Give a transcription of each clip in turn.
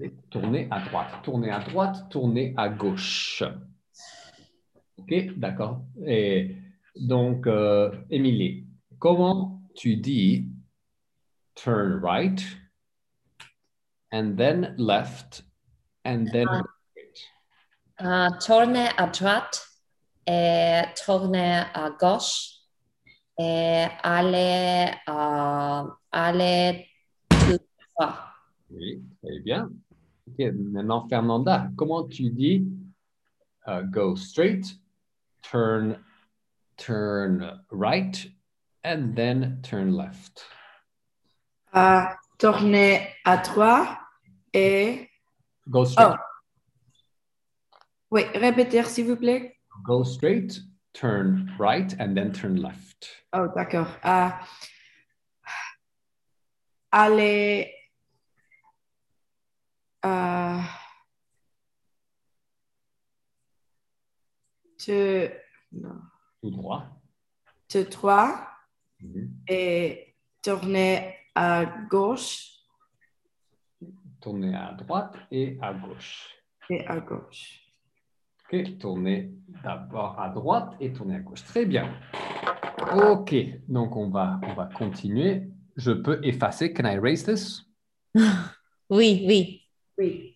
Et Tournez à droite, tournez à droite, tournez à gauche. OK, d'accord. Et donc, euh, Émilie, comment tu dis turn right and then left and then Ah. right? Euh, tourner à droite et tourner à gauche et aller, euh, aller tout droit. Oui, très bien. OK, maintenant, Fernanda, comment tu dis euh, go straight, turn, turn right, and then turn left? À tourner à droite et... Go straight, Oh. Oui, répétez s'il vous plaît. go straight, turn right, and then turn left. Oh, d'accord. À aller... euh, te, non, Tout droit. te droit Mhm. et tourner à gauche Tournez à droite et à gauche. et à gauche. OK, tournez d'abord à droite et tournez à gauche. Très bien. OK, donc on va, on va continuer. Je peux effacer. Can I erase this? Oui, oui. Oui.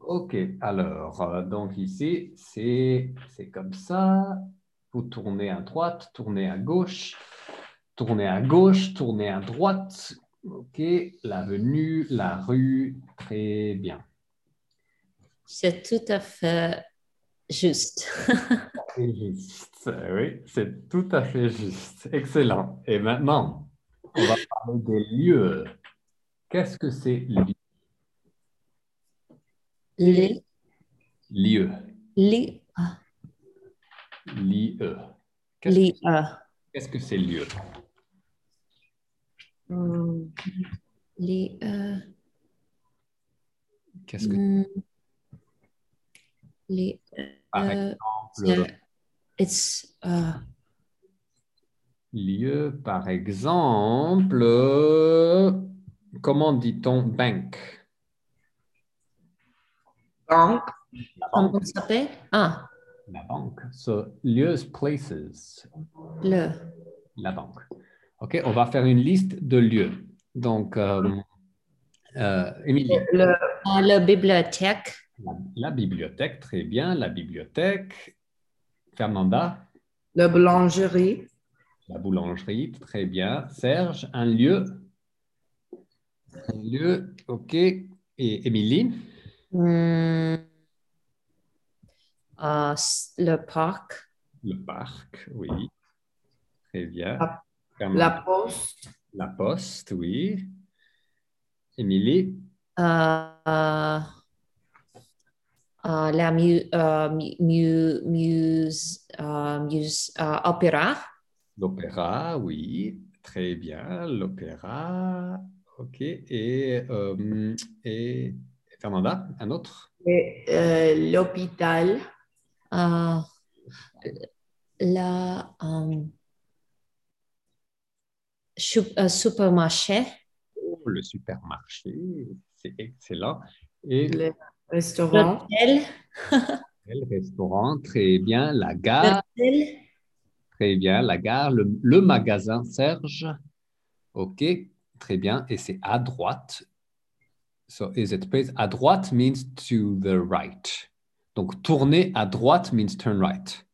OK, alors, euh, donc ici, c'est c'est comme ça. Vous tournez à droite, tournez à gauche, tournez à gauche, tournez à droite. OK, l'avenue, la rue, très bien. C'est tout à fait juste. C'est juste, oui, c'est tout à fait juste. Excellent. Et maintenant, on va parler des lieux. Qu'est-ce que c'est lieu? Les, Lieu. les, ah, Lieu. Qu'est-ce les, euh, qu'est-ce que c'est lieu? Hmm, les, euh, Qu'est-ce que hmm, les, par euh, exemple, it's, uh, lieu, par exemple, euh, comment dit-on bank? Banque, La comment banque. ça s'appelle? Ah, La banque. So, lieux, places. le, La banque. OK, on va faire une liste de lieux. Donc, euh, euh, Émilie, le, ah, la bibliothèque, la, la bibliothèque, très bien. La bibliothèque. Fernanda, la boulangerie, la boulangerie, très bien. Serge, un lieu. Un lieu, OK. Et Émilie, hmm, ah, le parc, le parc, oui. Très bien. La- poste, la poste, oui. Émilie, euh, euh, euh, la mu, mu, mu- muse, muse, opéra, l'opéra, oui. Très bien. L'opéra, OK. Et, et Fernanda, un autre? euh, l'hôpital, euh, la euh, euh, supermarché, Oh, le supermarché, c'est excellent. Et le restaurant, l'hôtel, le restaurant, très bien. La gare, très bien. La gare, le, le magasin, Serge. OK, très bien. Et c'est à droite. So, is it place? À droite means to the right. Donc, tourner à droite means turn right.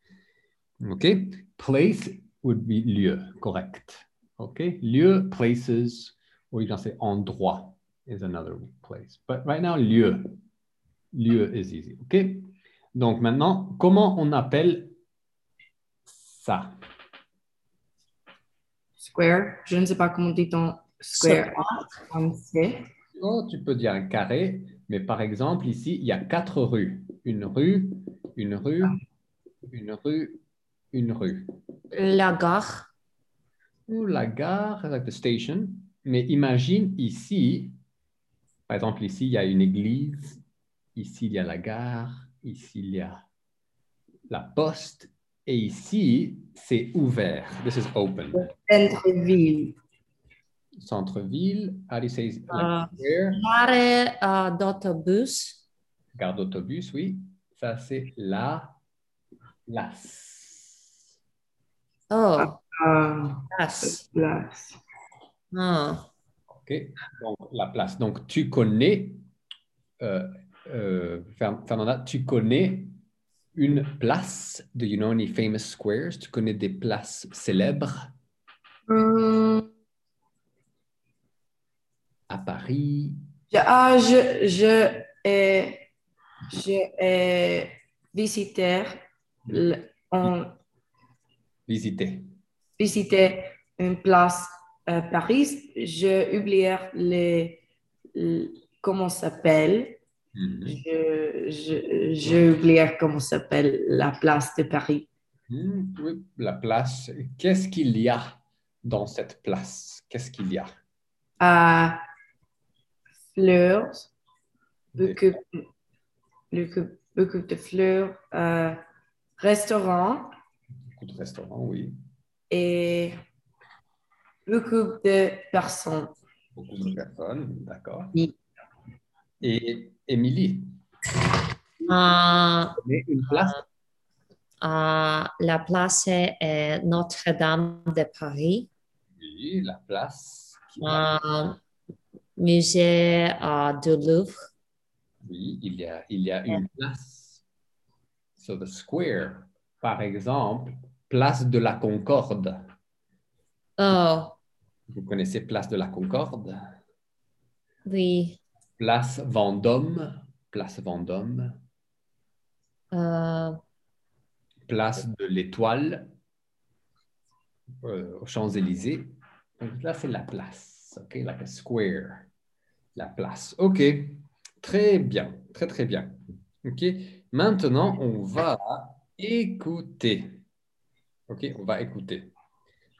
OK? Place would be lieu, correct. OK? Lieu, places, ou bien c'est endroit is another place. But right now, lieu. Lieu is easy. OK? Donc, maintenant, comment on appelle ça? square, je ne sais pas comment dit-on square en français. Oh, tu peux dire un carré, mais par exemple, ici, il y a quatre rues. Une rue, une rue, une rue, une rue. la gare, Ou la gare, like the station. Mais imagine ici, par exemple, ici, il y a une église. Ici, il y a la gare. Ici, il y a la poste. Et ici, c'est ouvert. This is open. Centre-ville, Centre-ville. How do you say like Ah. L'arrêt euh, d'autobus. Gare d'autobus, oui. Ça, c'est la place. Oh, Euh, place. place. Ah. OK? Donc, la place. Donc, tu connais, euh, euh, Fer- Fernanda, tu connais une place. Do you know any famous squares? Tu connais des places célèbres? Hum, à Paris? je, ah, je, je ai, je ai visité, on Visiter. visité une place à Paris. Je oublié les, le- comment s'appelle. Mhm. Je, je, j'ai oublié comment s'appelle la place de Paris. Hmm, oui, la place. Qu'est-ce qu'il y a dans cette place? Qu'est-ce qu'il y a? À fleurs, beaucoup, beaucoup, beaucoup de fleurs, euh, restaurant Beaucoup de restaurants, oui. et beaucoup de personnes. Beaucoup de personnes, d'accord. Oui. Et Émilie, connais une place? ah, la place est Notre-Dame de Paris. Oui, la place. qui- Ah, musée ah, du Louvre. Oui, il y a, il y a une place. So the square, par exemple, place de la Concorde. Oh, Vous connaissez place de la Concorde? oui. Place Vendôme, place Vendôme, Euh, place de l'Étoile, euh, aux Champs-Élysées. Donc là, c'est la place, OK? Like a square, la place. OK, très bien, très, très bien. OK, maintenant, on va écouter. OK, on va écouter.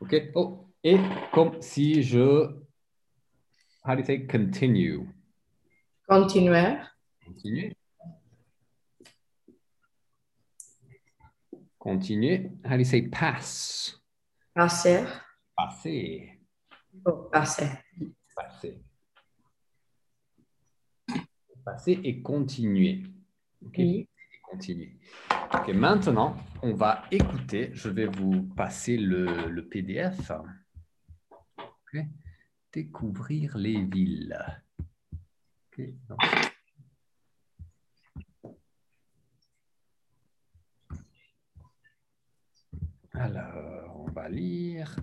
OK, oh, et comme si je... How do you say continue? Continuer. Continuer. Continuer. How do you say pass? Passer. Passer. Oh, passer. Passer. Passer et continuer. OK? Oui. Et continuer. OK, maintenant, on va écouter. Je vais vous passer le, le PDF. OK? Découvrir les villes. Donc, Alors, on va lire.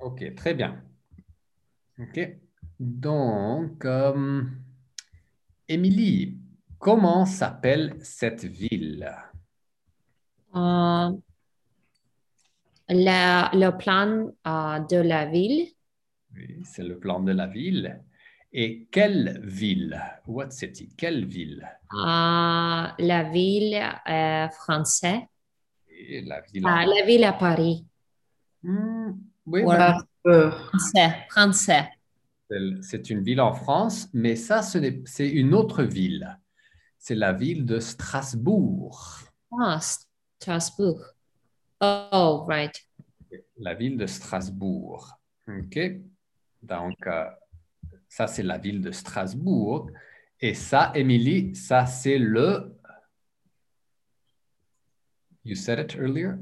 Ok, très bien. Ok. Donc, euh, Émilie, comment s'appelle cette ville? euh, la- le plan euh, de la ville. Oui, c'est le plan de la ville. Et quelle ville? What city? Quelle ville? Euh, la ville française. La ville. Ah, la ville à Paris. Hmm, oui. Français. Français. c'est- une ville en France, mais ça, ce n'est- c'est une autre ville. C'est la ville de Strasbourg. Ah, Strasbourg. Oh, right. La ville de Strasbourg. OK. Donc, euh, ça, c'est la ville de Strasbourg. Et ça, Émilie, ça, c'est le. You said it earlier?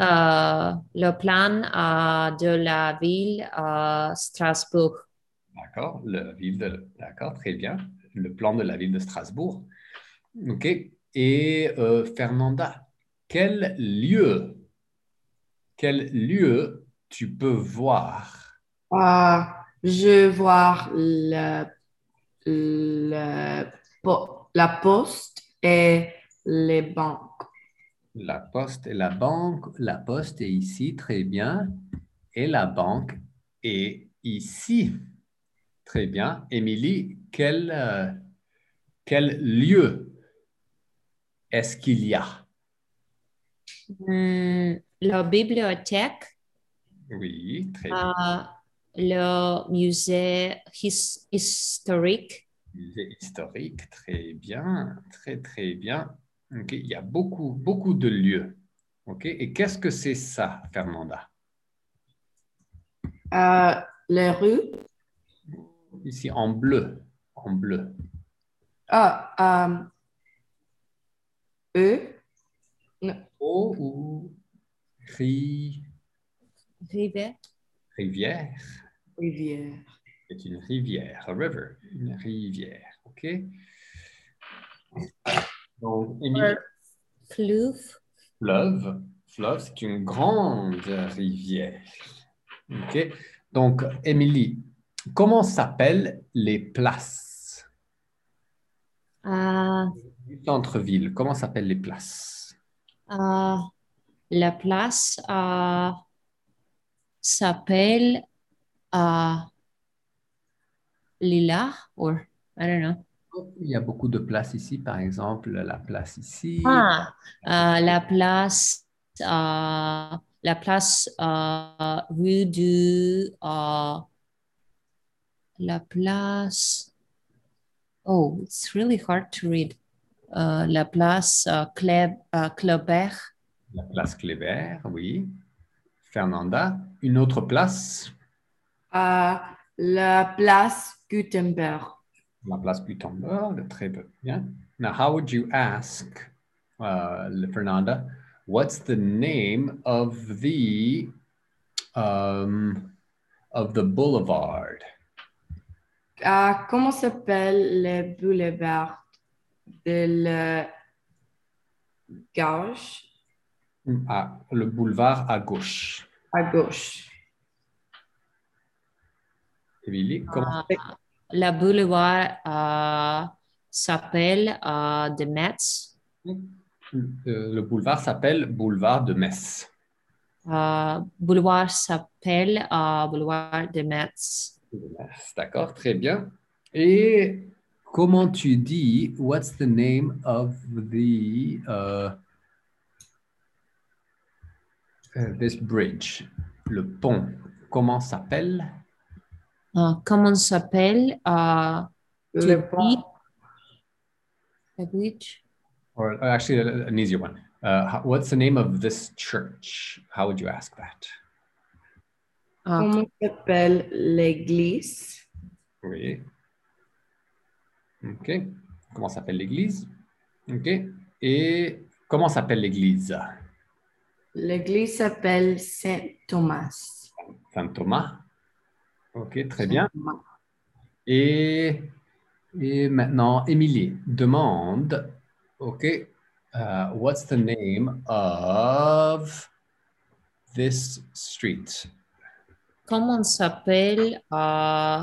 Euh, le plan euh, de la ville à Strasbourg. D'accord. La ville de. D'accord, très bien. Le plan de la ville de Strasbourg. OK. Et euh, Fernanda, quel lieu, quel lieu tu peux voir? Ah, je vois le, la poste et les banques. La poste et la banque. La poste est ici, très bien. Et la banque est ici. Très bien. Émilie, quel, euh, quel lieu est-ce qu'il y a? Hmm, la bibliothèque, Oui, très euh, bien. le musée his- historique, Musée historique, très bien. Très, très bien. Il y a beaucoup, beaucoup de lieux. OK. Et qu'est-ce que c'est ça, Fernanda? Euh, les rues. Ici, en bleu. En bleu. Ah, euh, eux. O ou ri- Rivière. rivière? Rivière. C'est une rivière, a river, une rivière, OK? Donc, Émilie, Fleuve. fleuve, fleuve, c'est une grande rivière, OK? Donc, Émilie, comment s'appellent les places? Euh, du centre-ville? Comment s'appellent les places? euh, la place euh, s'appelle Lila, or I don't know. Il y a beaucoup de places ici, par exemple, la place ici. Ah, euh, la place, euh, la place euh, rue du, euh, la place. Oh, it's really hard to read. La place Cleb, Clebert. La place Kléber, oui. Fernanda, une autre place, Euh, la place Gutenberg. La place Gutenberg, très bien. Now, how would you ask, uh, Fernanda, what's the name of the um, of the boulevard? Euh, comment s'appelle le boulevard de la gauche? Ah, le boulevard à gauche. à gauche? Émilie, comment Euh, la boulevard euh, s'appelle euh, de Metz. Euh, le boulevard s'appelle boulevard de Metz. Euh, boulevard s'appelle boulevard de Metz. D'accord, très bien. Et comment tu dis, what's the name of the uh, this bridge? Le pont, comment s'appelle? Euh, comment s'appelle? Euh, Le pont. the bridge? Or uh, actually, uh, an easier one. Uh, what's the name of this church? How would you ask that? Euh, Comment s'appelle l'église? Oui. OK. Comment s'appelle l'église? OK. Et comment s'appelle l'église? L'église s'appelle Saint Thomas. Saint Thomas. OK, très bien. Et, et maintenant, Émilie demande, OK, uh, what's the name of this street? comment s'appelle euh,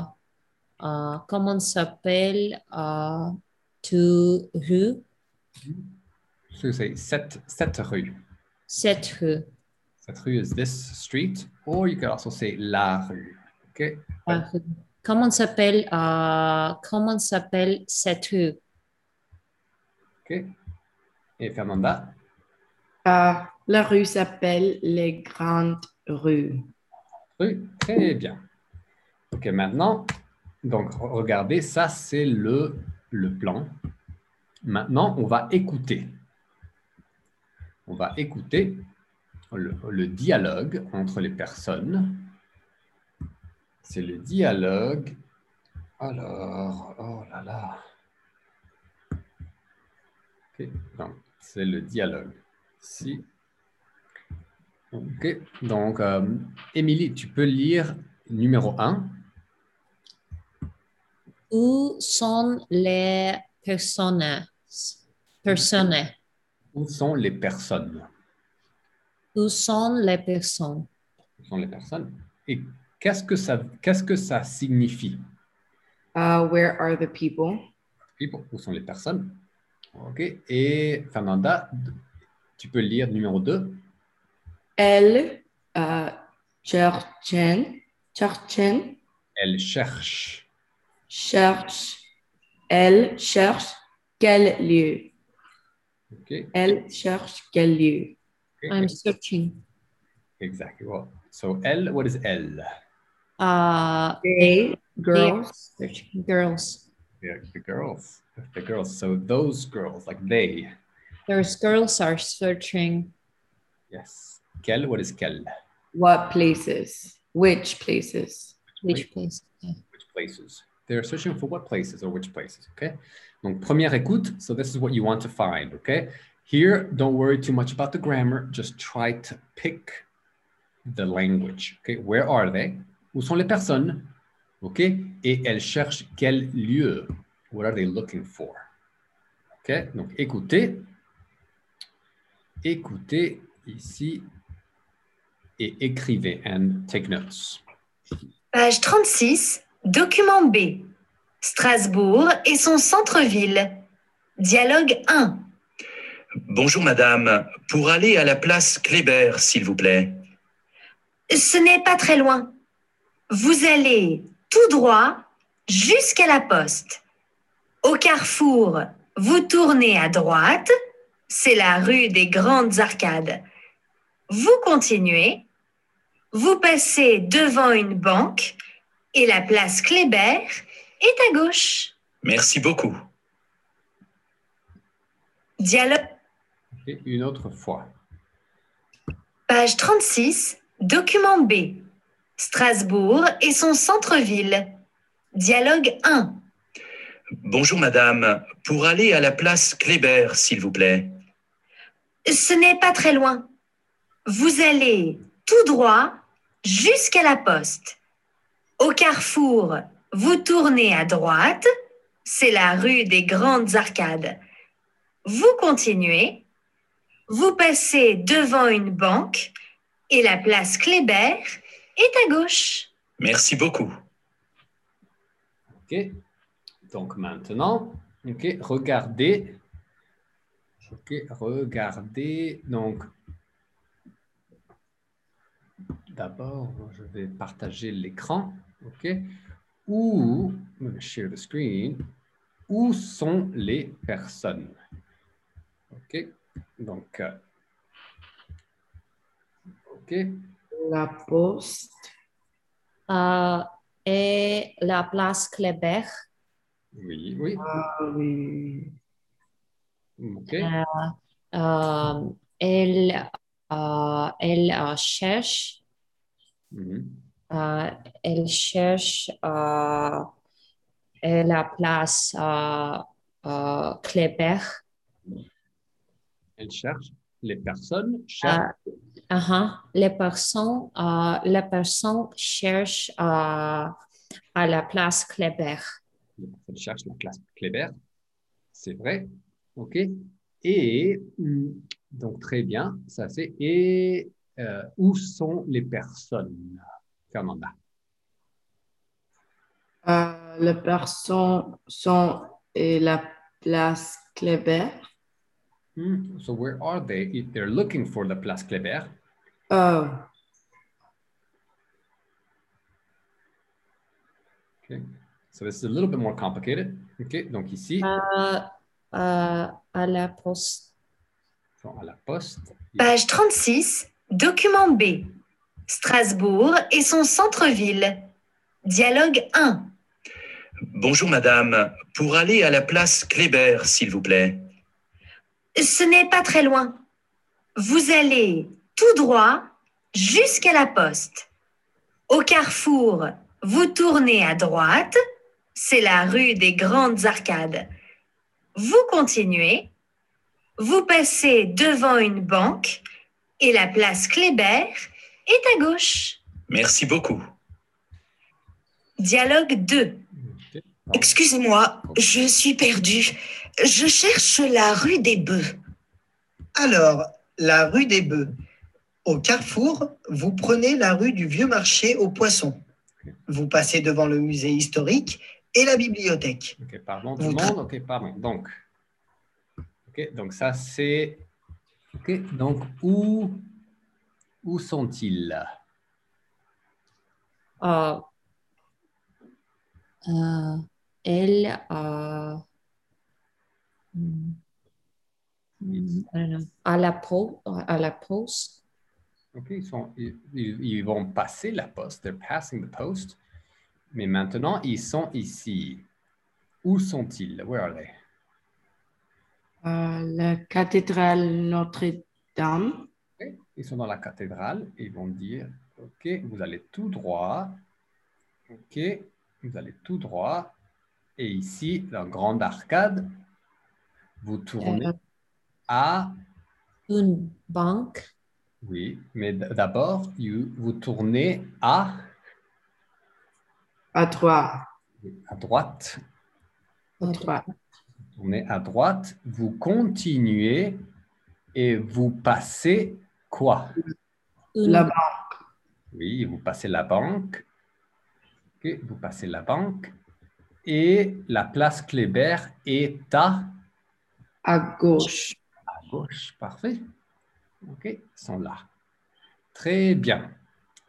euh, comment s'appelle euh, tu rue So say cette, cette rue. cette rue Cette rue is this street, or you could also say la rue. Rue. comment s'appelle euh, comment s'appelle cette rue? OK? Et Fernanda? Euh, la rue s'appelle les Grandes Rues. Oui, très bien. OK, maintenant, donc regardez, ça c'est le, le plan. Maintenant, on va écouter. On va écouter le, le dialogue entre les personnes. C'est le dialogue. Alors, oh là là. OK, donc c'est le dialogue. Ici. OK, donc, euh, Émilie, tu peux lire numéro 1. où sont les personnes? Personnes Où sont les personnes? où sont les personnes? Où sont les personnes? Et qu'est-ce que ça, qu'est-ce que ça signifie? Uh, where are the people? People, Où sont les personnes? OK. Et Fernanda, tu peux lire numéro 2. Elles uh, cherchen, cherchen, Elle cherche. cherche, elle cherche quel lieu? OK. Elle cherche quel lieu? I'm searching Exactly. Well, so elle, what is elle? Uh They, they girls, are searching girls Yeah, the girls. The girls. So those girls, like they. those girls are searching Yes. Quel, what is quel? What places? Which places? Which places? Yeah. Which places? They're searching for what places or which places, okay? Donc, première écoute, so this is what you want to find, okay? Here, don't worry too much about the grammar, just try to pick the language, okay? Where are they? Où sont les personnes? OK? Et elles cherchent quel lieu? What are they looking for? OK? Donc, écoutez. Écoutez ici et écrivez and take notes. Page 36, document B. Strasbourg et son centre-ville. Dialogue 1. Bonjour madame, pour aller à la place Kléber, s'il vous plaît. Ce n'est pas très loin. Vous allez tout droit jusqu'à la poste. Au carrefour, vous tournez à droite, c'est la rue des Grandes Arcades. Vous continuez, vous passez devant une banque et la place Kléber est à gauche. Merci beaucoup. Dialogue? Une autre fois. Page 36, document B. Strasbourg et son centre-ville. Dialogue 1. Bonjour madame, pour aller à la place Kléber, s'il vous plaît. Ce n'est pas très loin. Vous allez tout droit jusqu'à la poste. Au carrefour, vous tournez à droite, c'est la rue des Grandes Arcades. Vous continuez, vous passez devant une banque et la place Kléber est à gauche. Merci beaucoup. OK? Donc maintenant, OK, regardez. OK, regardez. Donc, d'abord, je vais partager l'écran. OK? Où, I'm going to share the screen. Où sont les personnes? OK? Donc, euh, OK. La poste. Euh, et la place Kléber. Oui, oui. Ah oui. OK. Euh, elle, euh, elle euh, cherche, Mhm. euh, elle cherche euh, et la place euh, euh, Kléber. Elle cherche. Les personnes cherchent. Uh, uh-huh. Les personnes, les personnes cherchent à la place Kléber. Les personnes cherchent la classe Kléber. C'est vrai. OK. Et hum, donc, très bien. Ça, c'est. Et euh, où sont les personnes, Fernanda? Euh, les personnes sont et la place Kléber. Hmm, So, where are they? If they're looking for the place Kléber. Oh, Okay. So, this is a little bit more complicated. OK. Donc, ici, euh, à la poste. à la poste. Page 36, document B. Strasbourg et son centre-ville. Dialogue 1. Bonjour madame, pour aller à la place Kléber, s'il vous plaît. Ce n'est pas très loin. Vous allez tout droit jusqu'à la poste. Au carrefour, vous tournez à droite, c'est la rue des Grandes Arcades. Vous continuez, vous passez devant une banque et la place Kléber est à gauche. Merci beaucoup. Dialogue 2. Excusez-moi, je suis perdue. Je cherche la rue des Bœufs. Alors, la rue des Bœufs. Au carrefour, vous prenez la rue du Vieux Marché aux Poissons. Vous passez devant le musée historique et la bibliothèque. OK, pardon tout le monde. OK, pardon. Donc, OK, donc ça, c'est... OK, donc où, où sont-ils? Euh, euh, elle, euh, hmm, à la, po- à la poste. OK, ils, sont, ils, vont passer la poste. They're passing the post. Mais maintenant, ils sont ici. Où sont-ils? Where are they? la cathédrale Notre-Dame. ils sont dans la cathédrale et ils vont dire, OK, vous allez tout droit. OK, vous allez tout droit. Et ici, dans grande arcade, vous tournez Euh. à... Une banque. Oui, mais d'abord, vous tournez à, À droite. à droite. À droite. tournez à droite, vous continuez et vous passez quoi? La banque. Oui, vous passez la banque. Vous passez la banque. Et la place Kléber est à, À gauche. à gauche. Parfait. OK, ils sont là. Très bien.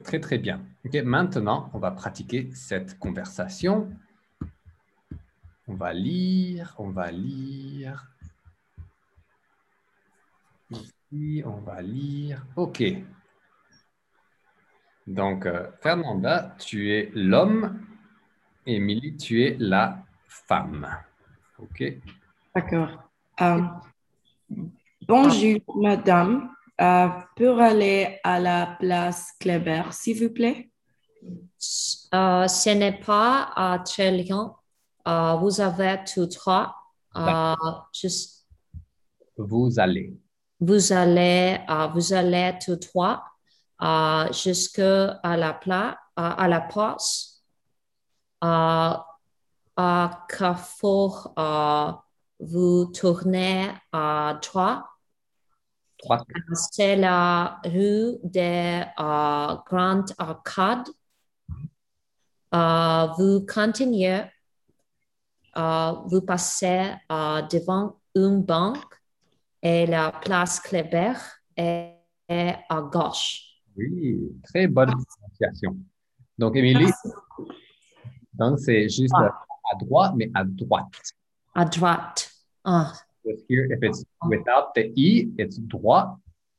Très, très bien. OK, maintenant, on va pratiquer cette conversation. On va lire, on va lire. Ici, on va lire. OK. Donc, euh, Fernanda, tu es l'homme. Émilie, tu es la femme. OK. D'accord. Euh, bonjour, madame. Euh, pour aller à la place Kléber, s'il vous plaît. Euh, ce n'est pas très loin. Euh, vous avez tout droit. Euh, juste- Vous allez. vous allez, vous allez tout droit euh, jusqu'à la pla- à la poste. Euh, à Carrefour, vous tournez à droite. Droite. C'est la rue des euh, Grandes Arcades. Euh, vous continuez, euh, vous passez devant une banque et la place Kléber est, est à gauche. Oui, très bonne prononciation. Donc, Émilie, donc c'est juste Ah. à droite, mais à droite. À droite. Ah, Because here, if it's without the E, it's droit.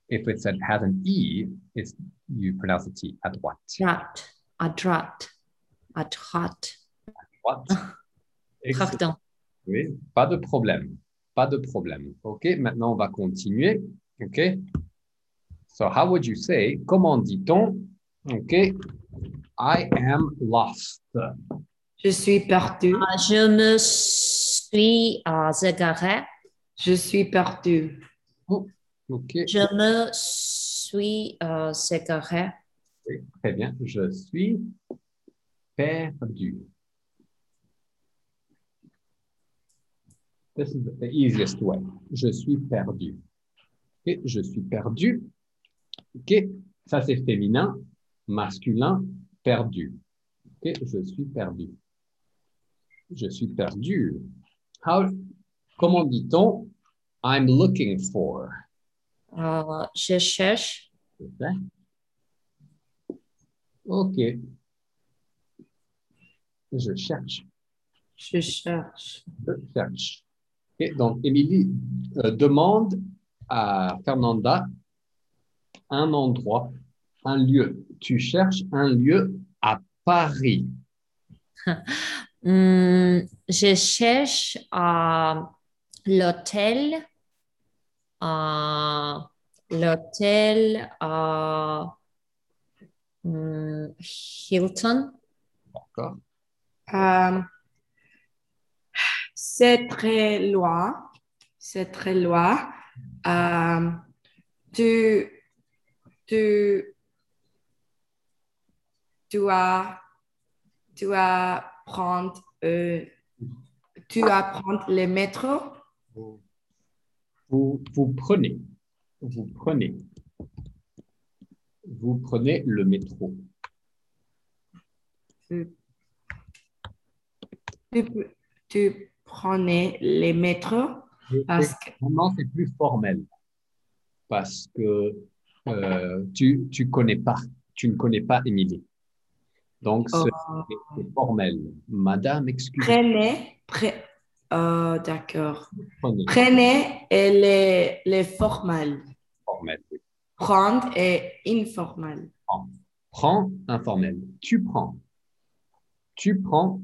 If it's, it has an E, it's, you pronounce the T, à droite. droite. À droite. À droite. Droite. Excellent. Pardon. Oui, pas de problème. Pas de problème. OK, maintenant on va continuer. OK. So how would you say, comment dit-on? OK. I am lost. Je suis perdu. Ah, Je me suis euh, égaré. Je suis perdu. OK. Je me suis euh, égaré. Oui, Très bien. Je suis perdu. This is the easiest way. Je suis perdu. OK, je suis perdu. OK, ça c'est féminin. Masculin, perdu. OK, je suis perdu. Je suis perdu. How, comment dit-on I'm looking for? Je cherche. OK. Je cherche. Je cherche. Je cherche. Ok, Donc, Émilie euh, demande à Fernanda un endroit, un lieu. Tu cherches un lieu à Paris. Hmm, je cherche euh, l'hôtel. euh, l'hôtel euh, hmm, Hilton. D'accord? Euh, c'est très loin. C'est très loin. Euh, tu, tu, tu as, tu as prendre, euh, tu as prendre le métro. Vous, vous prenez, vous prenez, vous prenez le métro. Tu, tu prenais les métros parce que Maintenant, c'est plus formel parce que euh, tu tu connais pas, tu ne connais pas Émilie. Donc, Oh. c'est c'est formel. Madame, excusez-moi. prenez, pre- euh, d'accord. Prenez. Prenez et les, les formels. Formel. oui. Prendre et informel. Prends informel. Tu prends. Tu prends,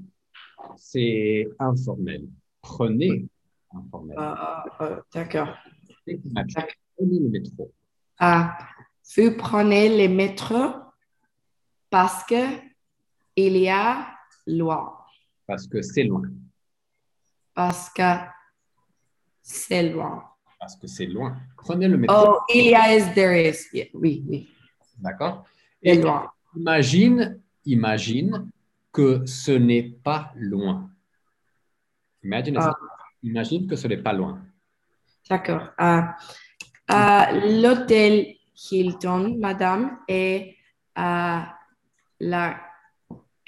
c'est informel. Prenez informel. Euh, euh, d'accord. Prenez le métro. Ah, vous prenez les métros parce que il y a loin. Parce que c'est loin. Parce que c'est loin. Parce que c'est loin. Prenez le métro. Oh, il y a is, there is. Yeah, oui, oui. D'accord Et loin. imagine, imagine que ce n'est pas loin. Imagine, Ah. imagine que ce n'est pas loin. D'accord. Euh, euh, L'hôtel Hilton, madame, est à la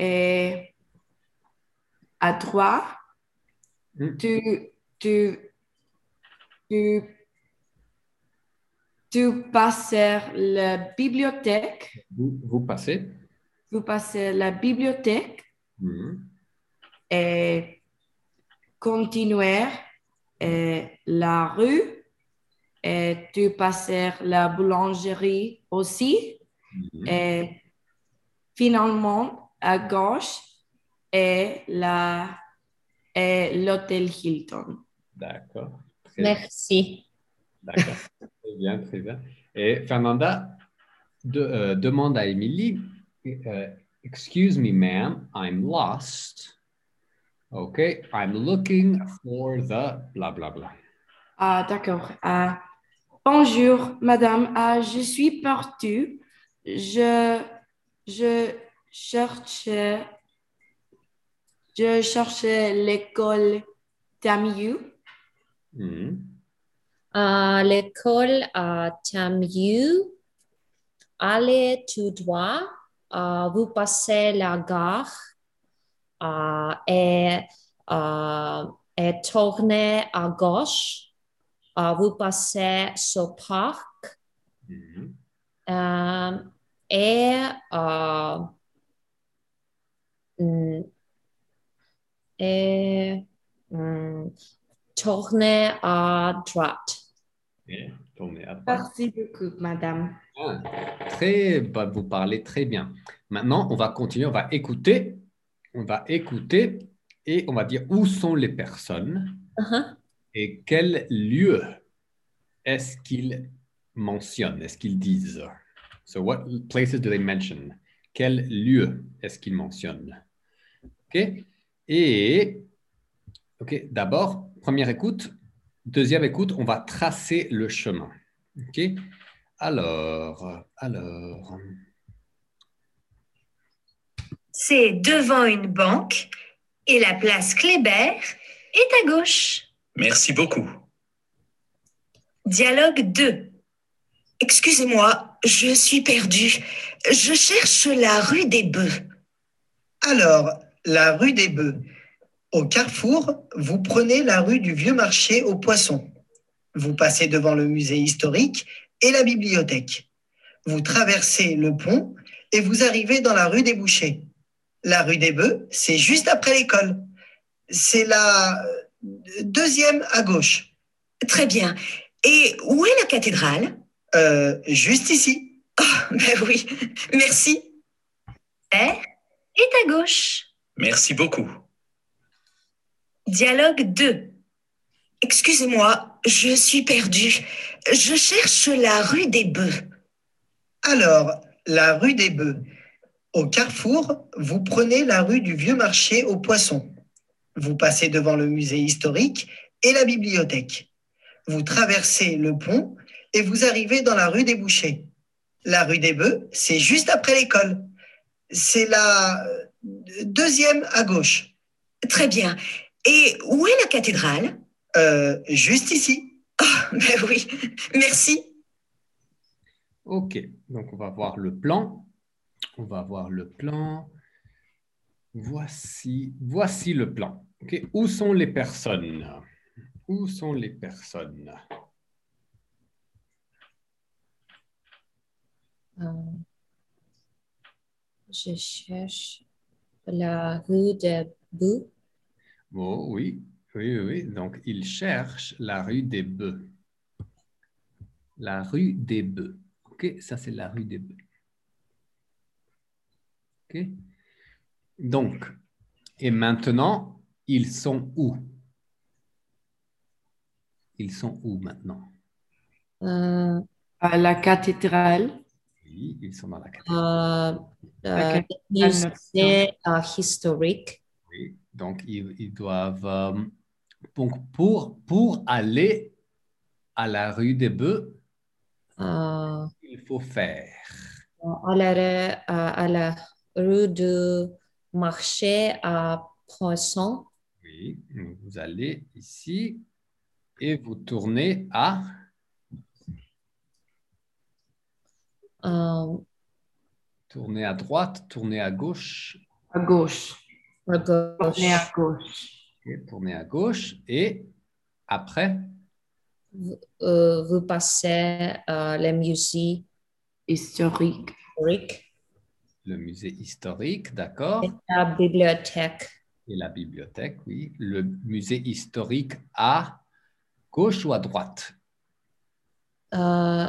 est à droite. Hmm. Tu, tu, tu, tu passes la bibliothèque. Vous, vous passez. Vous passez la bibliothèque Mhm. et continuer euh, la rue et tu passer la boulangerie aussi Mhm. et finalement à gauche est la est l'hôtel Hilton. D'accord. Merci. d'accord. très bien, très bien. Et Fernanda de- euh, demande à Émilie, euh, Excuse me, ma'am, I'm lost. Okay, I'm looking for the blah blah blah. Ah, d'accord. Ah, bonjour, madame. Ah, je suis partout. Je, je cherche, je cherche l'école Tamiyu. Mhm. À l'école à Tamiyu, allez tout droit, euh, vous passez la gare euh, et, euh, et tournez à gauche, Euh, vous passez ce parc Mhm. euh, et, euh, mm, et mm, tournez à droite. Et tournez à droite. Merci beaucoup, madame. Ah, très, bah, vous parlez très bien. Maintenant, on va continuer, on va écouter, on va écouter et on va dire où sont les personnes Uh-huh. et quel lieu est-ce qu'ils mentionnent, est-ce qu'ils disent? So, what places do they mention? Quel lieu est-ce qu'ils mentionnent? OK? Et, OK, d'abord, première écoute. Deuxième écoute, on va tracer le chemin. OK? Alors, alors, C'est devant une banque et la place Kléber est à gauche. Merci beaucoup. Dialogue 2. Excusez-moi, je suis perdue. Je cherche la rue des Bœufs. Alors, la rue des Bœufs. Au carrefour, vous prenez la rue du Vieux Marché aux Poissons. Vous passez devant le musée historique et la bibliothèque. Vous traversez le pont et vous arrivez dans la rue des Bouchers. La rue des Bœufs, c'est juste après l'école. C'est la euh, deuxième à gauche, Très bien. Et où est la cathédrale? Euh, juste ici. Ah, ben oui, merci. R est à gauche. Merci beaucoup. Dialogue 2. Excusez-moi, je suis perdue. Je cherche la rue des Bœufs. Alors, la rue des Bœufs. Au carrefour, vous prenez la rue du Vieux Marché aux Poissons. Vous passez devant le musée historique et la bibliothèque. Vous traversez le pont et vous arrivez dans la rue des Bouchers. La rue des Bœufs, c'est juste après l'école. C'est la deuxième à gauche, Très bien. Et où est la cathédrale? Euh, juste ici. Ah, ben oui, merci. OK. Donc, on va voir le plan. On va voir le plan. Voici, voici le plan. OK. Où sont les personnes? Où sont les personnes? Euh, je cherche la rue de Bou. Oh, oui, oui, oui, oui. Donc, il cherche la rue des Bœufs. La rue des Bœufs. OK, ça, c'est la rue des Bœufs. OK. Donc, et maintenant, ils sont où? Ils sont où maintenant? Euh, À la cathédrale. Oui, ils sont dans la cathédrale. euh, euh, musée euh, historique. Oui. Donc, ils, ils doivent. euh, donc, pour, pour aller à la rue des Bœufs, il faut faire. à, la, à la rue du marché à Poisson. Oui, vous allez ici et vous tournez à. Euh, Tournez à droite, tournez à gauche, À gauche. à gauche. Tournez à gauche. à gauche et après, Euh, vous passez euh, le musée Historique. historique, le musée historique, d'accord, la bibliothèque. et la bibliothèque, oui. Le musée historique à gauche ou à droite? Euh,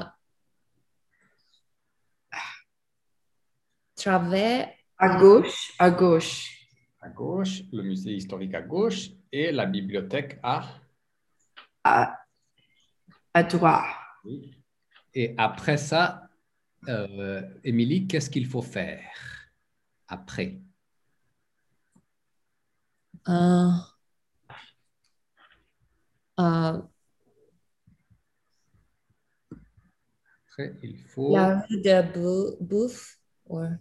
travers À gauche. À gauche. À gauche, le musée historique à gauche et la bibliothèque à. À, à droite. Oui. Et après ça, euh, Émilie, qu'est-ce qu'il faut faire après? Euh, euh, Après, il faut. la rue de Bou- Bouffe. or-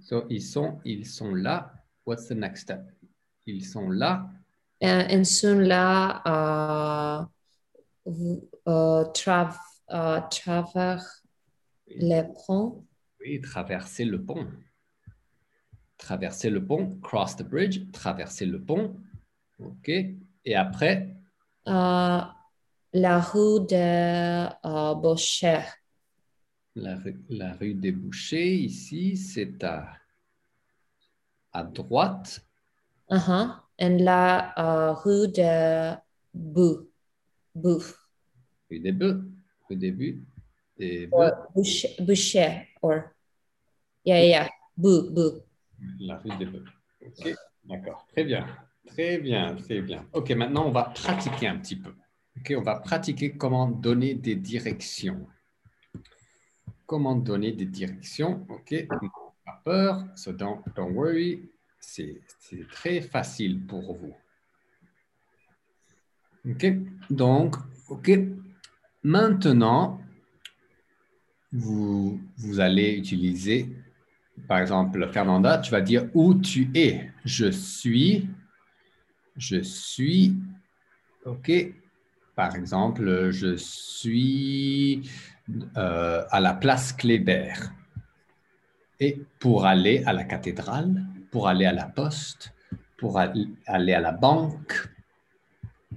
So, ils, sont, ils sont là. What's the next step? Ils sont là. Euh, ils sont là trav- euh, travers les ponts. Oui, traverser le pont. Traverser le pont, cross the bridge, traverser le pont. OK. Et après, Euh, la rue de euh, Boucher. La, rue- la rue des Bouchers, ici, c'est à, à droite. Uh-huh. Et la euh, rue de Bou. Rue des Bœufs. Rue des Bœufs. Des Bœufs. Boucher. Boucher. Or, yeah, yeah. Bou, bou. La rue des Bœufs. OK. D'accord. Très bien. Très bien, très bien. OK, maintenant, on va pratiquer un petit peu. OK, on va pratiquer comment donner des directions. Comment donner des directions. OK, pas peur. So don't, don't worry. C'est très facile pour vous. OK, donc, OK. Maintenant, vous, vous allez utiliser par exemple, Fernanda, tu vas dire où tu es. Je suis. Je suis. OK. Par exemple, je suis euh, à la place Kléber. Et pour aller à la cathédrale, pour aller à la poste, pour al- aller à la banque.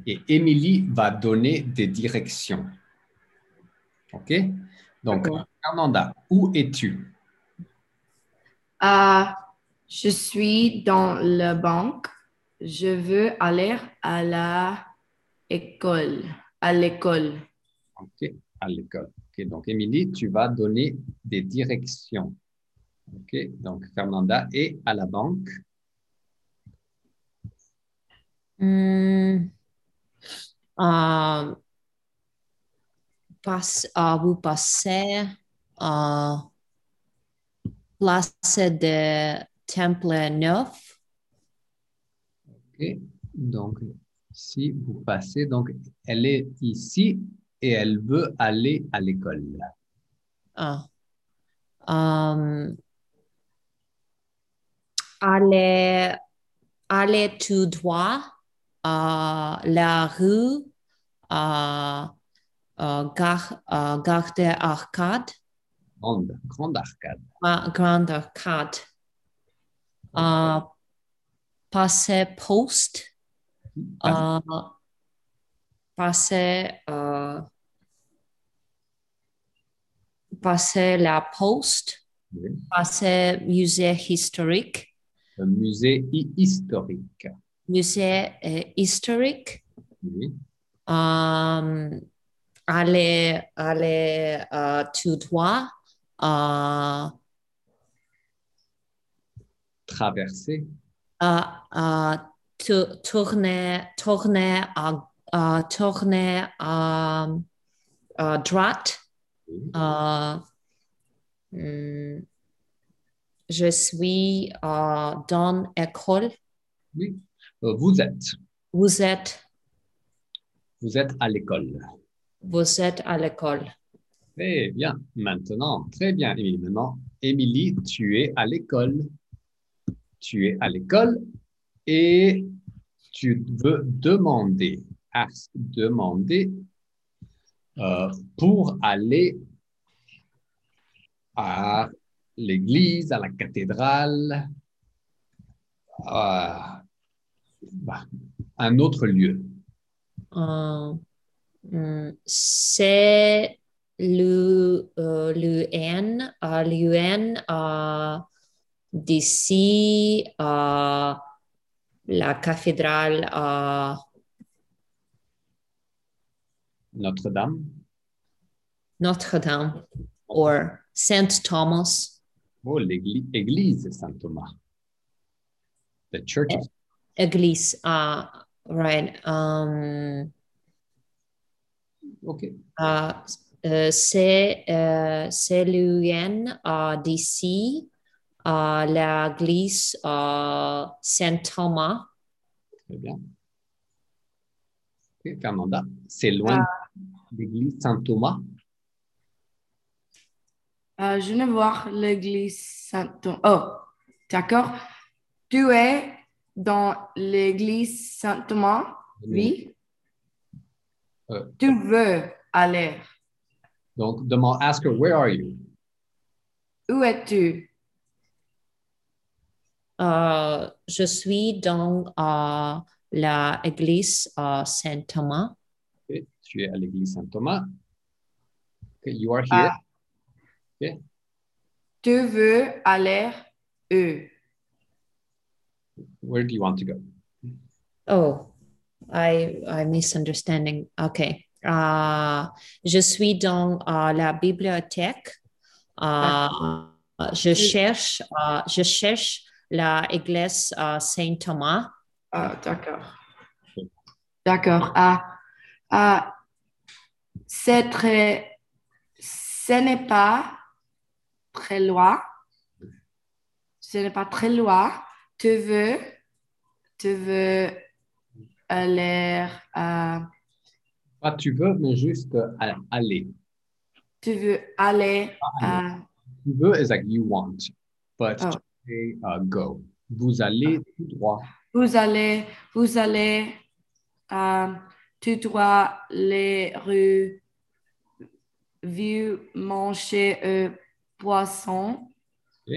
Et Émilie va donner des directions. OK? Donc. Fernanda, où es-tu? Ah, je suis dans la banque. Je veux aller à la école. À l'école. OK, à l'école. OK, donc Émilie, tu vas donner des directions. OK, donc Fernanda est à la banque. Hmm. Euh, passe, euh, vous passez euh, place de Temple Neuf. OK, donc si vous passez, donc elle est ici et elle veut aller à l'école. Ah. Euh, allez, allez tout droit à la rue euh, euh, Gare, euh, Gare de Arcade. Grande, grande arcade. Gra- Grande Arcade. Euh, passer poste. Passe- Euh, passer, euh, passer la poste. oui. Passer musée historique. Le musée hi- historique. Musée euh, historique. Oui. Euh, aller, aller tout droit. Traverser. tou- tourner, tourner à, à- tourner à, à droite, euh, Hmm. Je suis dans l'école. Oui. Euh, vous êtes. Vous êtes, Vous êtes à l'école. vous êtes à l'école. Très bien. Maintenant, très bien, Émilie. Maintenant, Émilie, tu es à l'école. Tu es à l'école et tu veux demander, ask, demander euh, pour aller à l'église, à la cathédrale, à bah, un autre lieu. Euh, hmm, c'est euh, euh, l'UN euh, d'ici euh, la cathédrale euh, Notre-Dame. Notre-Dame or Saint Thomas. Oh, l'église, église Saint-Thomas. The church of Église, uh, right. Um, OK. uh, euh, c'est euh, d'ici euh, l'église euh, Saint Thomas. Très bien. OK, Fernanda, c'est loin de l'église Saint-Thomas? Euh, je viens de voir l'église Saint-Thomas. Oh, d'accord. Tu es dans l'église Saint-Thomas? Oui. Euh, Tu veux aller? Donc, demande, ask her, where are you? Où es-tu? Euh, je suis dans euh, l'église euh, Saint Thomas. OK, Tu es à l'église Saint-Thomas. OK, you are here. Ah. Tu veux aller où? Where do you want to go? Oh, I I misunderstanding. Okay. Euh, je suis dans euh, la bibliothèque. Euh, je cherche je cherche la église euh, Saint Thomas. Ah, d'accord. D'accord. Ah, ah, c'est très. Ce n'est pas très loin. Ce n'est pas très loin. Tu veux. Tu veux aller. à Pas tu veux, mais juste euh, aller. tu veux aller à. Tu veux is like you want, but Oh. Say uh, go. Vous allez tout droit. Vous allez. Vous allez. euh, tu dois les rues. Vu manger euh, poisson. Ok.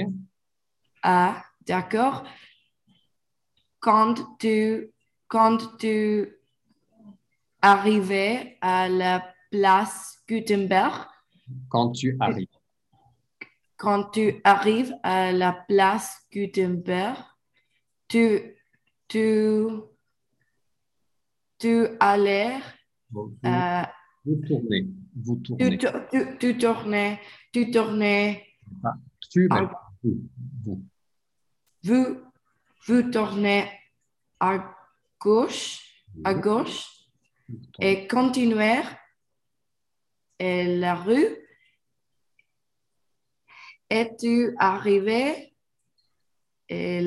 Ah, d'accord. Quand tu, quand tu arrivais à la place Gutenberg, Quand tu arrives. Quand tu arrives à la place Gutenberg, tu, tu, tu allais, Vous, euh, vous tournez. Vous tu, tournez. tu, tu, tu tournais, tu tournais, Tu, Ah. mais vous. vous. vous, vous tournez à gauche, à gauche. Et continuer et la rue. Es-tu arrivé et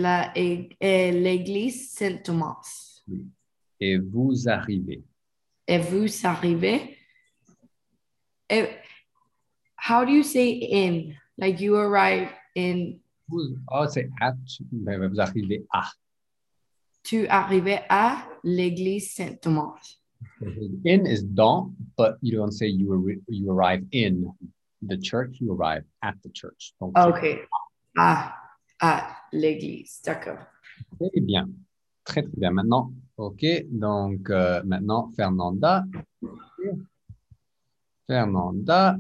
l'église Saint-Thomas? Et vous arrivez. Et vous arrivez? Et how do you say in? Like you arrive in, Vous, oh, c'est at. Ben, vous arrivez à. tu arrivais à l'église Saint-Thomas. In is dans, but you don't say you, you arrive in the church, you arrive at the church. Donc, c'est OK. À, à l'église, d'accord. Très bien. Très, très bien. Maintenant, OK. Donc, euh, maintenant, Fernanda. Fernanda,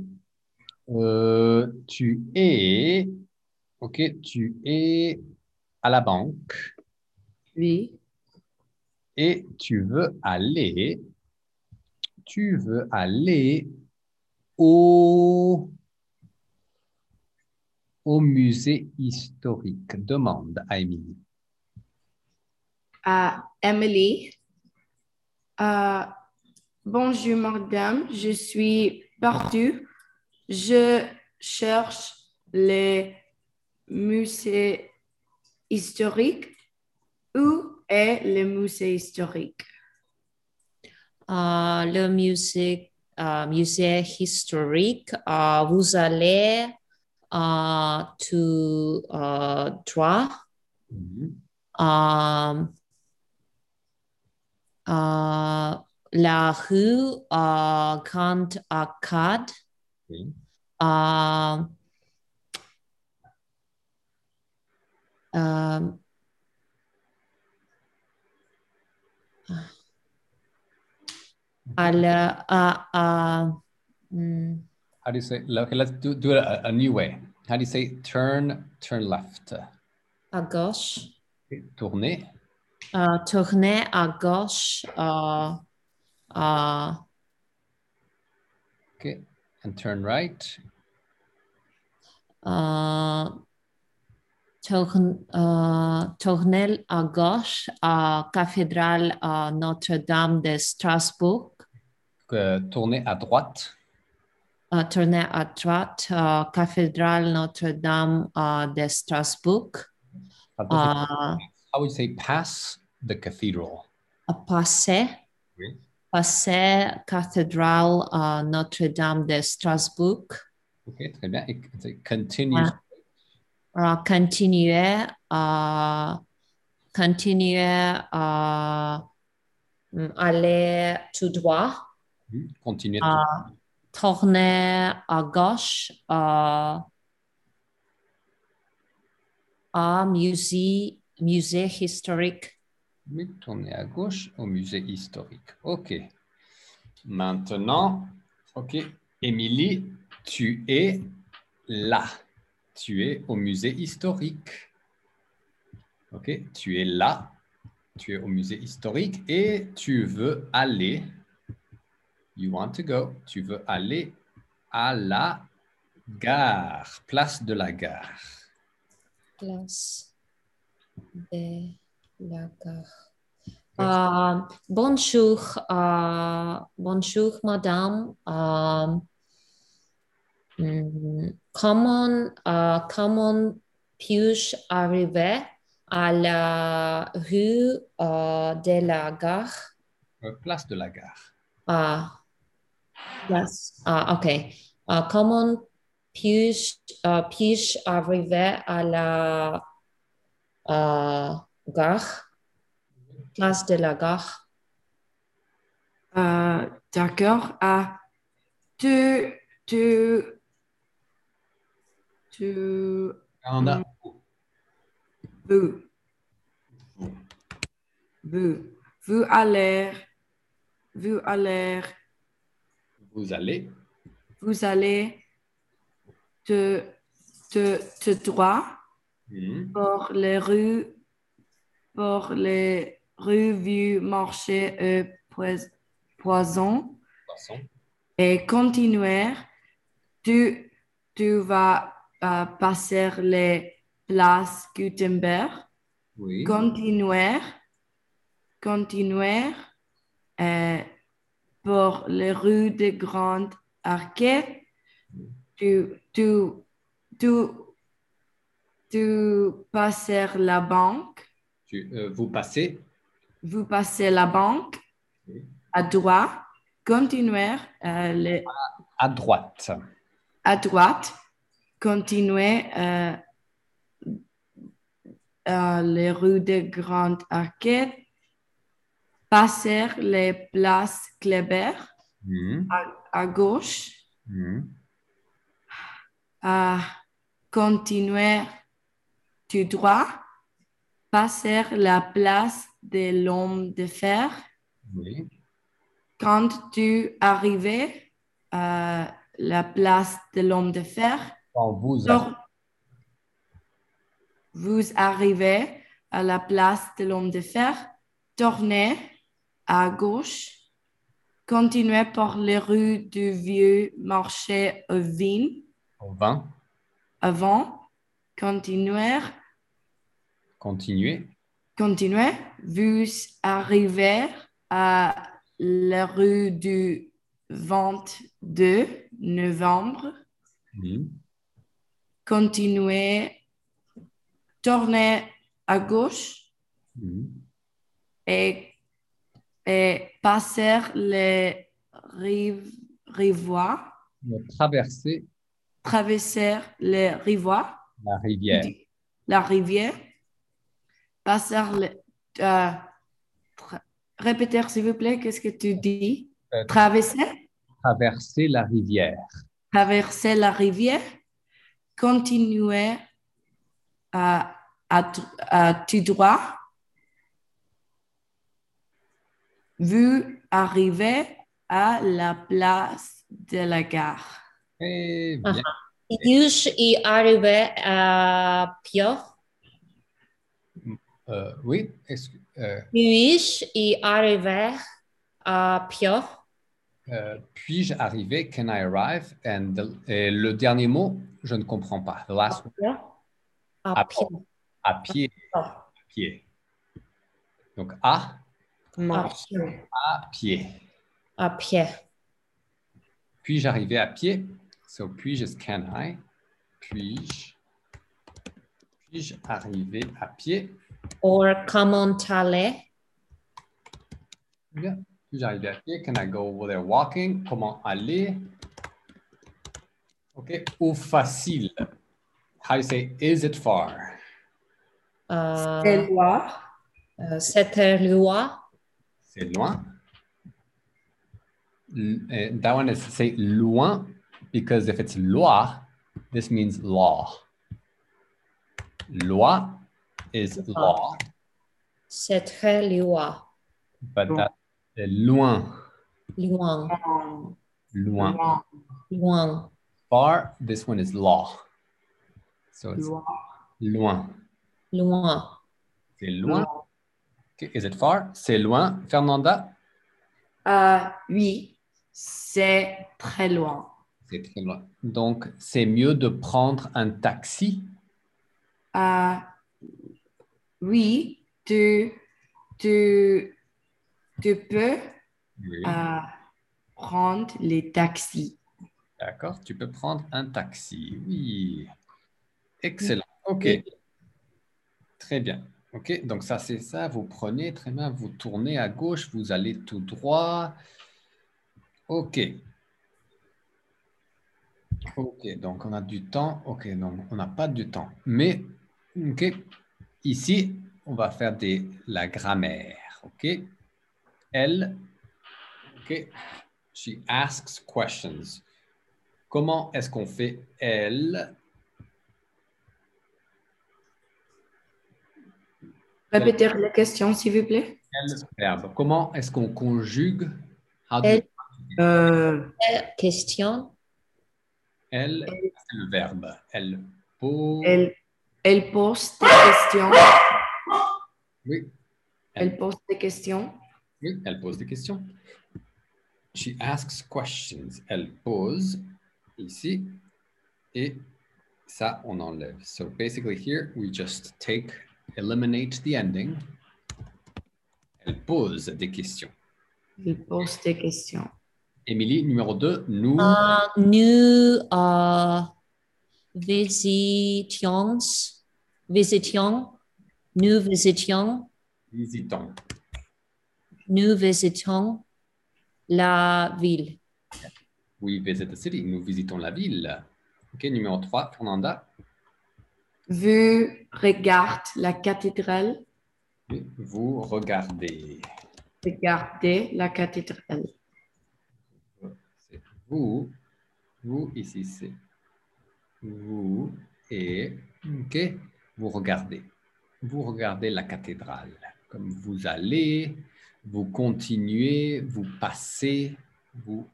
euh, tu es, OK, tu es à la banque Oui. et tu veux aller, tu veux aller au, au musée historique. Demande à Émilie. à Emily. Euh, bonjour, madame. Je suis partout. Je cherche les musées historiques. Où est le musée historique? Euh, le musée, musée historique, euh, vous allez euh, euh, droit. Mhm. Euh, euh, la rue euh, Grande Arcade. Euh, euh, à la- à- à- hmm, How do you say? Okay, let's do, do it a, a new way. How do you say turn, turn left? à gauche. Tourner. Euh, tourner à gauche. euh, euh, Okay. And turn right. tourne- euh, tourner à gauche à cathédrale euh, Notre-Dame de Strasbourg. Euh, tourner à droite. Euh, tourner à droite, euh, cathédrale Notre-Dame euh, de Strasbourg. Euh, How would you say pass the cathedral? passer, Oui. passer cathédrale Notre-Dame de Strasbourg. Okay, très bien. Et continue. Continuer, continuer à aller tout droit. Continuez. Ah. tourner à gauche euh, à musée, musée historique. Mais tournez à gauche au musée historique. OK. Maintenant, OK. Émilie, tu es là. Tu es au musée historique. OK. Tu es là. Tu es au musée historique et tu veux aller. You want to go. Tu veux aller à la gare. Place de la gare. Place de la gare. Euh, bonjour, euh, bonjour madame. Comment, euh, comment puis-je arriver à la rue euh, de la gare? Euh, Place de la gare. Ah, yes. Ah, ok. Ah, comment puis-je euh, puis-je arriver à la euh, gare? Place de la gare. Euh, D'accord. Ah, tu, tu, tu, On a vous, vous, vous allez, vous allez, vous allez vous allez te, te, te droit Mhm. pour les rues, pour les rues vu marché et pois- poison et continuer. Tu, tu vas euh, passer les places Gutenberg, Oui. continuer, continuer euh, pour les rues des Grandes Arquettes. Tu, tu, tu, tu passer la banque, Tu- euh, vous passez vous passez la banque à droite, continuer euh, les- à droite. à droite, continuer euh, euh, les rues des Grandes Arquettes, passer les places Kléber Mhm. à gauche, Mhm. à continuer tout droit, passer la place de l'homme de fer. Oui. Quand tu arrives à la place de l'homme de fer, Quand vous vous arrivez à la place de l'homme de fer, tournez à gauche, continuez par les rues du vieux marché aux vignes au vin, avant, continuez, continuez. continuez, vous arrivez à la rue du 22 novembre, continuez, tournez à gauche. Et, et passer les rives, rivoirs, Traverser traverser les rivoirs, la rivière. la rivière, passer le, euh, répétez s'il vous plaît, qu'est-ce que tu dis? Euh, Traverser, Traverser la rivière. traverser la rivière, continuer à, à, à tout droit, vu arriver à la place de la gare. Très Ah. bien. Y arriver à pied. Euh, oui, euh, Puis y arriver à pied. euh, puis-je arriver? Can I arrive? And the- et le dernier mot, je ne comprends pas. The last one, À À pied. à pied. À pied. Donc, à, À pied. à pied. À pied. Puis-je arriver à pied? So, puis-je is can I? Puis-je puis-je arriver à pied? Or comment aller? Bien. Puis-je arriver à pied? Can I go over there walking? Comment aller? OK. Ou facile? How you say, is it far? Euh, C'est loin. C'était loin. C'est loin. L- uh, that one is say loin because if it's loi, this means law. Loi is law, C'est très loin. but that loin, Loin. loin. Loin. Far, this one is law. So it's loin. Loin. C'est loin. Is it far? C'est loin. Fernanda? Euh, oui, c'est très loin. C'est très loin. Donc, c'est mieux de prendre un taxi? Euh, oui, tu, tu, tu peux Oui. euh, prendre les taxis. D'accord, tu peux prendre un taxi. Oui. Excellent. OK. Très bien. OK, donc ça, c'est ça. Vous prenez, très bien, vous tournez à gauche, vous allez tout droit. OK. OK, donc on a du temps. OK, donc on n'a pas du temps. Mais, OK, ici, on va faire des, la grammaire. OK. Elle, OK, she asks questions. Comment est-ce qu'on fait elle? Répétez la question, s'il vous plaît. Elle verbe. Comment est-ce qu'on conjugue? How do- Elle. Euh, Question. Elle, c'est le verbe. Elle pose. elle, elle pose des questions. Oui, Elle pose des questions. oui, elle pose des questions. She asks questions. Elle pose ici et ça, on enlève. So basically here, we just take, eliminate the ending. Elle pose des questions. Elle pose des questions. Émilie, numéro 2, nous. Euh, nous euh, visitions, visitions, nous visitions, Visitons. nous visitons la ville. We visit the city. Nous visitons la ville. OK, numéro 3, Fernanda. Vous regarde la cathédrale. Vous regardez. Regardez la cathédrale. C'est vous. Vous, ici, c'est vous. Et, OK, vous regardez. Vous regardez la cathédrale. Comme vous allez, vous continuez, vous passez, vous.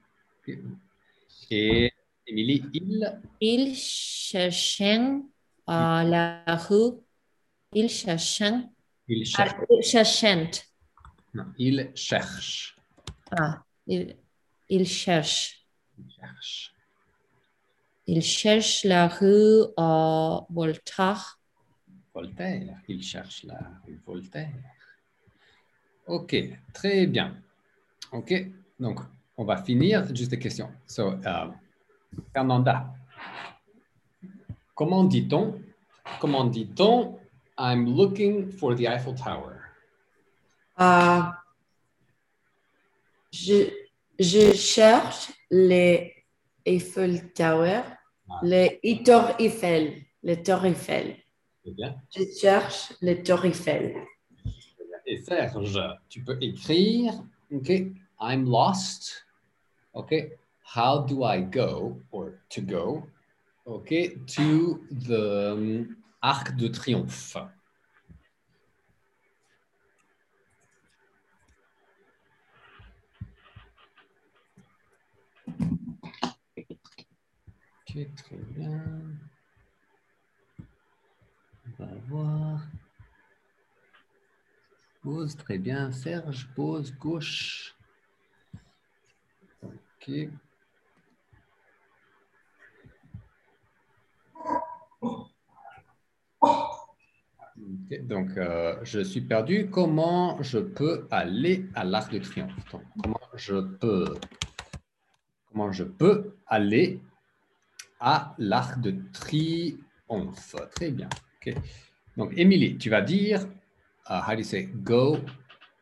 Et Émilie, il. Ils cherchaient euh, la rue. Cherchaient. Il cherche. Non, il cherche. Ah, ils cherchent. Il cherche. Ils cherchent la rue euh, Voltaire. Voltaire. Il cherche la rue Voltaire. OK, très bien. OK, donc on va finir. Juste des questions. So, uh, Fernanda, comment dit-on? Comment dit-on? I'm looking for the Eiffel Tower? Euh, je, je cherche les Eiffel Tower, les Tour Eiffel, les Tour Eiffel. Bien. Je cherche les Tour Eiffel. Et Serge, tu peux écrire, OK, I'm lost. OK, how do I go, or to go, OK, to the um, Arc de Triomphe. Ok, très bien. On va voir. Pause, très bien. Serge, pause, gauche. Ok. Donc, euh, je suis perdu. Comment je peux aller à l'Arc de Triomphe? Comment je peux, comment je peux aller à l'Arc de Triomphe? Très bien. Donc, Émilie, tu vas dire, uh, how do you say, go,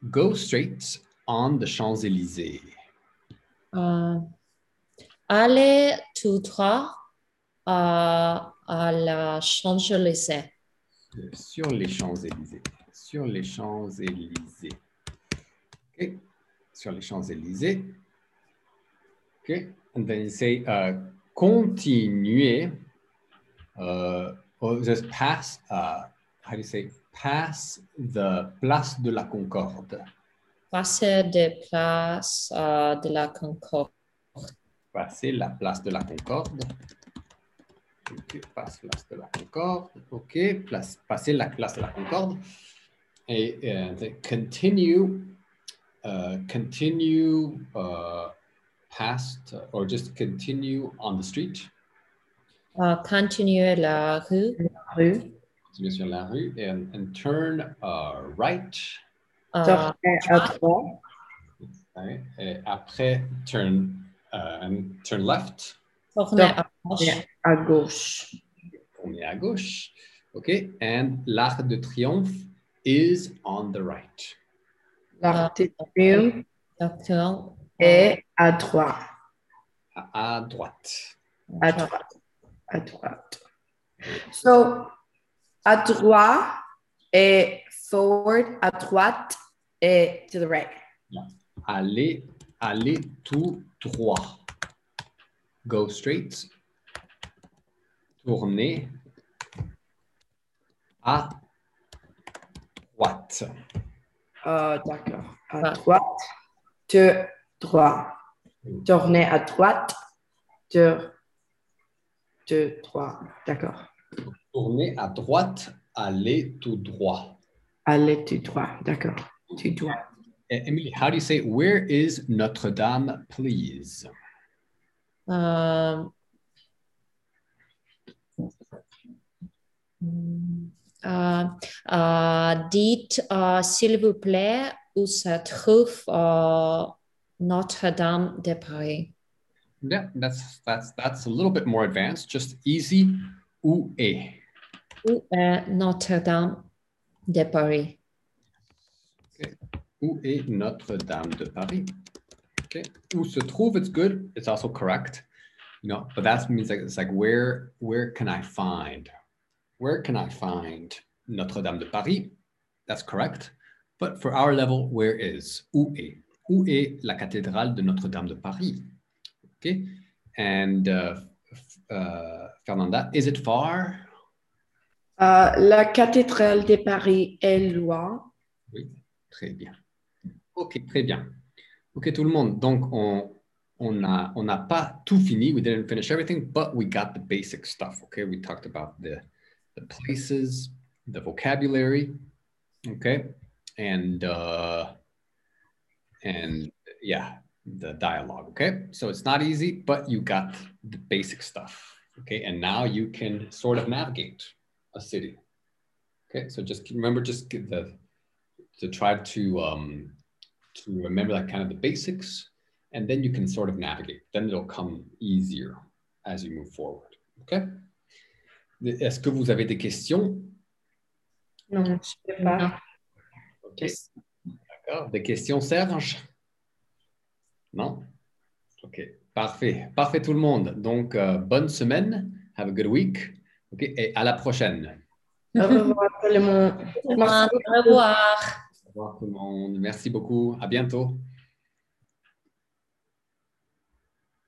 go straight on the Champs-Élysées. Euh, aller tout droit à, à la Champs-Élysées. Sur les Champs-Élysées. Sur les Champs-Élysées. OK. Sur les Champs-Élysées. OK. And then you say, uh, continuer. Uh, or just pass, uh, how do you say, pass the Place de la Concorde. Passer des places euh, de la Concorde. Passer la Place de la Concorde. OK. Passe Place de la Concorde. OK. Place, passer la Place de la Concorde. Et uh, the continue, uh, continue uh, past or just continue on the street. Euh, continuer la rue. Rue. Continuer sur la rue and, and turn uh, right. euh, Tournez à droite. right? Et après, turn, uh, and turn left. tourner à gauche. Tournez à gauche. Tourner à gauche. OK. And l'Arc de Triomphe is on the right. L'Arc de Triomphe est à droite. À, à droite. À droite. À droite. So, à droite et forward, à droite et to the right. Allez, allez tout droit. Go straight. Tournez à droite. Euh, D'accord. À droite, de droit. Tournez à droite, de, de droit. D'accord. Tournez à droite, allez tout droit. Allez tout droit. D'accord. Tout droit. Emily, how do you say, where is Notre Dame, please? Euh, Mm, uh, uh, dites, euh, s'il vous plaît, où se trouve uh, Notre-Dame de Paris. Yeah, that's that's that's a little bit more advanced. Just easy. Où est? Où est Notre-Dame de Paris? Où est Notre-Dame de Paris? Okay. Où se trouve? It's good. It's also correct. You know, but that means like it's like where where can I find? Where can I find Notre-Dame de Paris? That's correct. But for our level, where is? Où est? Où est la cathédrale de Notre-Dame de Paris? Okay. And uh, uh, Fernanda, is it far? Euh, la cathédrale de Paris est loin. Oui, très bien. OK, très bien. OK, tout le monde. Donc, on on a on n'a pas tout fini. We didn't finish everything, but we got the basic stuff. Okay, we talked about the the places, the vocabulary. Okay, and uh, and yeah, the dialogue. Okay, so it's not easy, but you got the basic stuff. Okay, and now you can sort of navigate a city. Okay, so just remember, just the to try to um, to remember like kind of the basics, and then you can sort of navigate. Then it'll come easier as you move forward. Okay? Est-ce que vous avez des questions? Non, je ne sais pas. Ok. D'accord. Des questions, Serge? Non? Ok. Parfait. Parfait tout le monde. Donc, euh, bonne semaine. Have a good week. Ok. Et à la prochaine. Au revoir tout le monde. Au revoir. Au revoir tout le monde. Merci beaucoup. À bientôt.